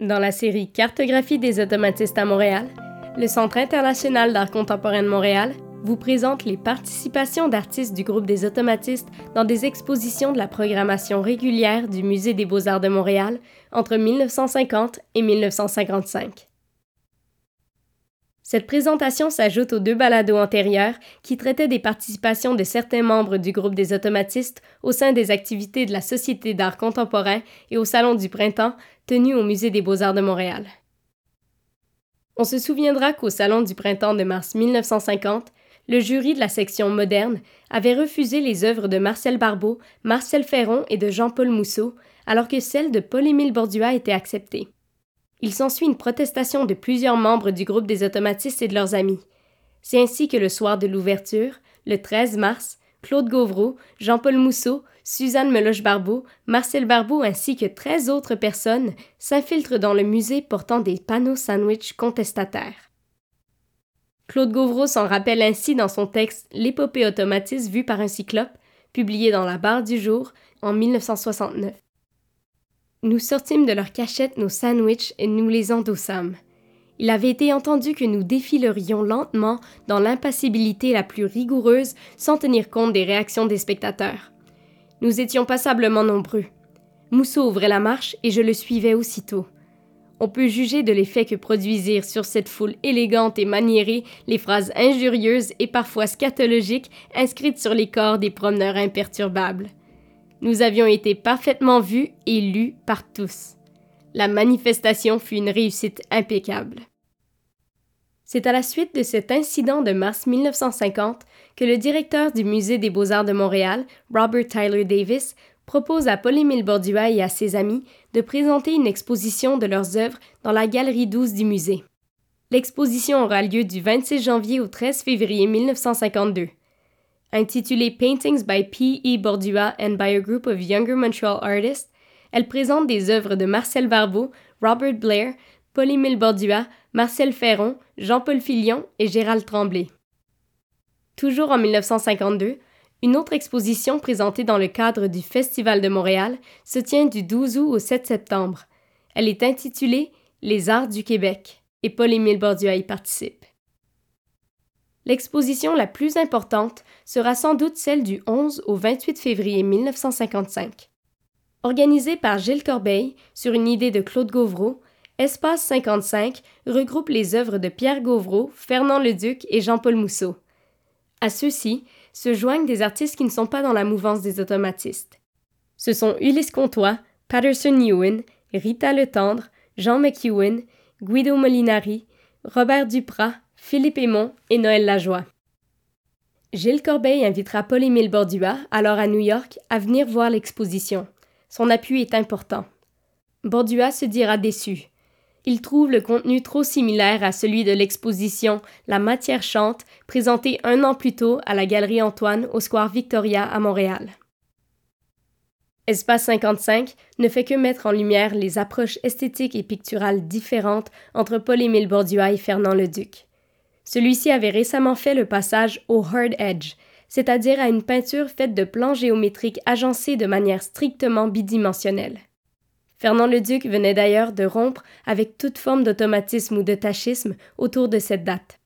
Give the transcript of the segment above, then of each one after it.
Dans la série Cartographie des automatistes à Montréal, le Centre international d'art contemporain de Montréal vous présente les participations d'artistes du groupe des automatistes dans des expositions de la programmation régulière du Musée des beaux-arts de Montréal entre 1950 et 1955. Cette présentation s'ajoute aux deux balados antérieurs qui traitaient des participations de certains membres du groupe des automatistes au sein des activités de la Société d'art contemporain et au Salon du printemps tenu au Musée des beaux-arts de Montréal. On se souviendra qu'au Salon du printemps de mars 1950, le jury de la section moderne avait refusé les œuvres de Marcel Barbeau, Marcel Ferron et de Jean-Paul Mousseau, alors que celles de Paul-Émile Bordua étaient acceptées. Il s'ensuit une protestation de plusieurs membres du groupe des automatistes et de leurs amis. C'est ainsi que le soir de l'ouverture, le 13 mars, Claude Gauvreau, Jean-Paul Mousseau, Suzanne Meloche-Barbeau, Marcel Barbeau ainsi que 13 autres personnes s'infiltrent dans le musée portant des panneaux sandwich contestataires. Claude Gauvreau s'en rappelle ainsi dans son texte L'épopée automatiste vue par un cyclope, publié dans La Barre du Jour en 1969. Nous sortîmes de leur cachette nos sandwichs et nous les endossâmes. Il avait été entendu que nous défilerions lentement dans l'impassibilité la plus rigoureuse sans tenir compte des réactions des spectateurs. Nous étions passablement nombreux. Mousseau ouvrait la marche et je le suivais aussitôt. On peut juger de l'effet que produisirent sur cette foule élégante et maniérée les phrases injurieuses et parfois scatologiques inscrites sur les corps des promeneurs imperturbables. Nous avions été parfaitement vus et lus par tous. La manifestation fut une réussite impeccable. C'est à la suite de cet incident de mars 1950 que le directeur du Musée des beaux-arts de Montréal, Robert Tyler Davis, propose à Paul-Émile Bordua et à ses amis de présenter une exposition de leurs œuvres dans la galerie 12 du musée. L'exposition aura lieu du 26 janvier au 13 février 1952. Intitulée Paintings by P. E. Bordua and by a Group of Younger Montreal Artists, elle présente des œuvres de Marcel Barbeau, Robert Blair, Paul-Émile Bordua, Marcel Ferron, Jean-Paul Filion et Gérald Tremblay. Toujours en 1952, une autre exposition présentée dans le cadre du Festival de Montréal se tient du 12 août au 7 septembre. Elle est intitulée Les Arts du Québec et Paul-Émile Bordua y participe. L'exposition la plus importante sera sans doute celle du 11 au 28 février 1955. Organisée par Gilles Corbeil sur une idée de Claude Gauvreau, Espace 55 regroupe les œuvres de Pierre Gauvreau, Fernand Leduc et Jean-Paul Mousseau. À ceux-ci se joignent des artistes qui ne sont pas dans la mouvance des automatistes. Ce sont Ulysse Comtois, Patterson Ewan, Rita Letendre, Jean McEwen, Guido Molinari, Robert Duprat, Philippe Aymon et Noël Lajoie. Gilles Corbeil invitera Paul-Émile Bordua, alors à New York, à venir voir l'exposition. Son appui est important. Bordua se dira déçu il trouve le contenu trop similaire à celui de l'exposition La matière chante, présentée un an plus tôt à la Galerie Antoine au Square Victoria à Montréal. Espace 55 ne fait que mettre en lumière les approches esthétiques et picturales différentes entre Paul-Émile Bordua et Fernand Leduc. Celui-ci avait récemment fait le passage au hard edge, c'est-à-dire à une peinture faite de plans géométriques agencés de manière strictement bidimensionnelle. Fernand Leduc venait d'ailleurs de rompre avec toute forme d'automatisme ou de tachisme autour de cette date.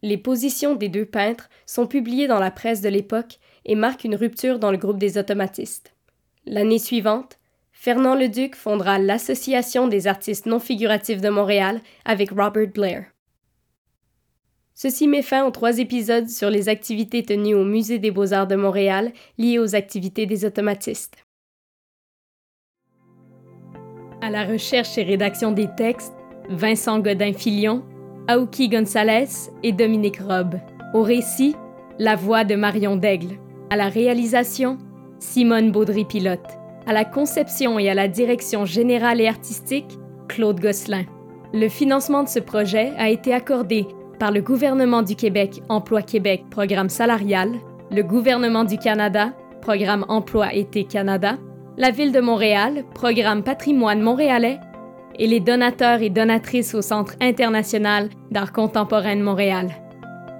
Les positions des deux peintres sont publiées dans la presse de l'époque et marquent une rupture dans le groupe des automatistes. L'année suivante, Fernand Leduc fondera l'Association des artistes non figuratifs de Montréal avec Robert Blair. Ceci met fin aux trois épisodes sur les activités tenues au Musée des beaux-arts de Montréal liées aux activités des automatistes. À la recherche et rédaction des textes, Vincent Godin-Filion, Aoki Gonzalez et Dominique Robb. Au récit, la voix de Marion Daigle. À la réalisation, Simone Baudry-Pilote. À la conception et à la direction générale et artistique, Claude Gosselin. Le financement de ce projet a été accordé par le gouvernement du Québec Emploi Québec Programme salarial, le gouvernement du Canada Programme Emploi Été Canada, la Ville de Montréal, Programme Patrimoine montréalais, et les donateurs et donatrices au Centre international d'art contemporain de Montréal.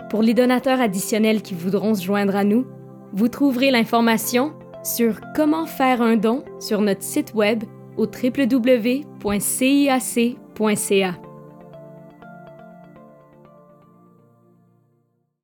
Pour les donateurs additionnels qui voudront se joindre à nous, vous trouverez l'information sur comment faire un don sur notre site web au www.ciac.ca.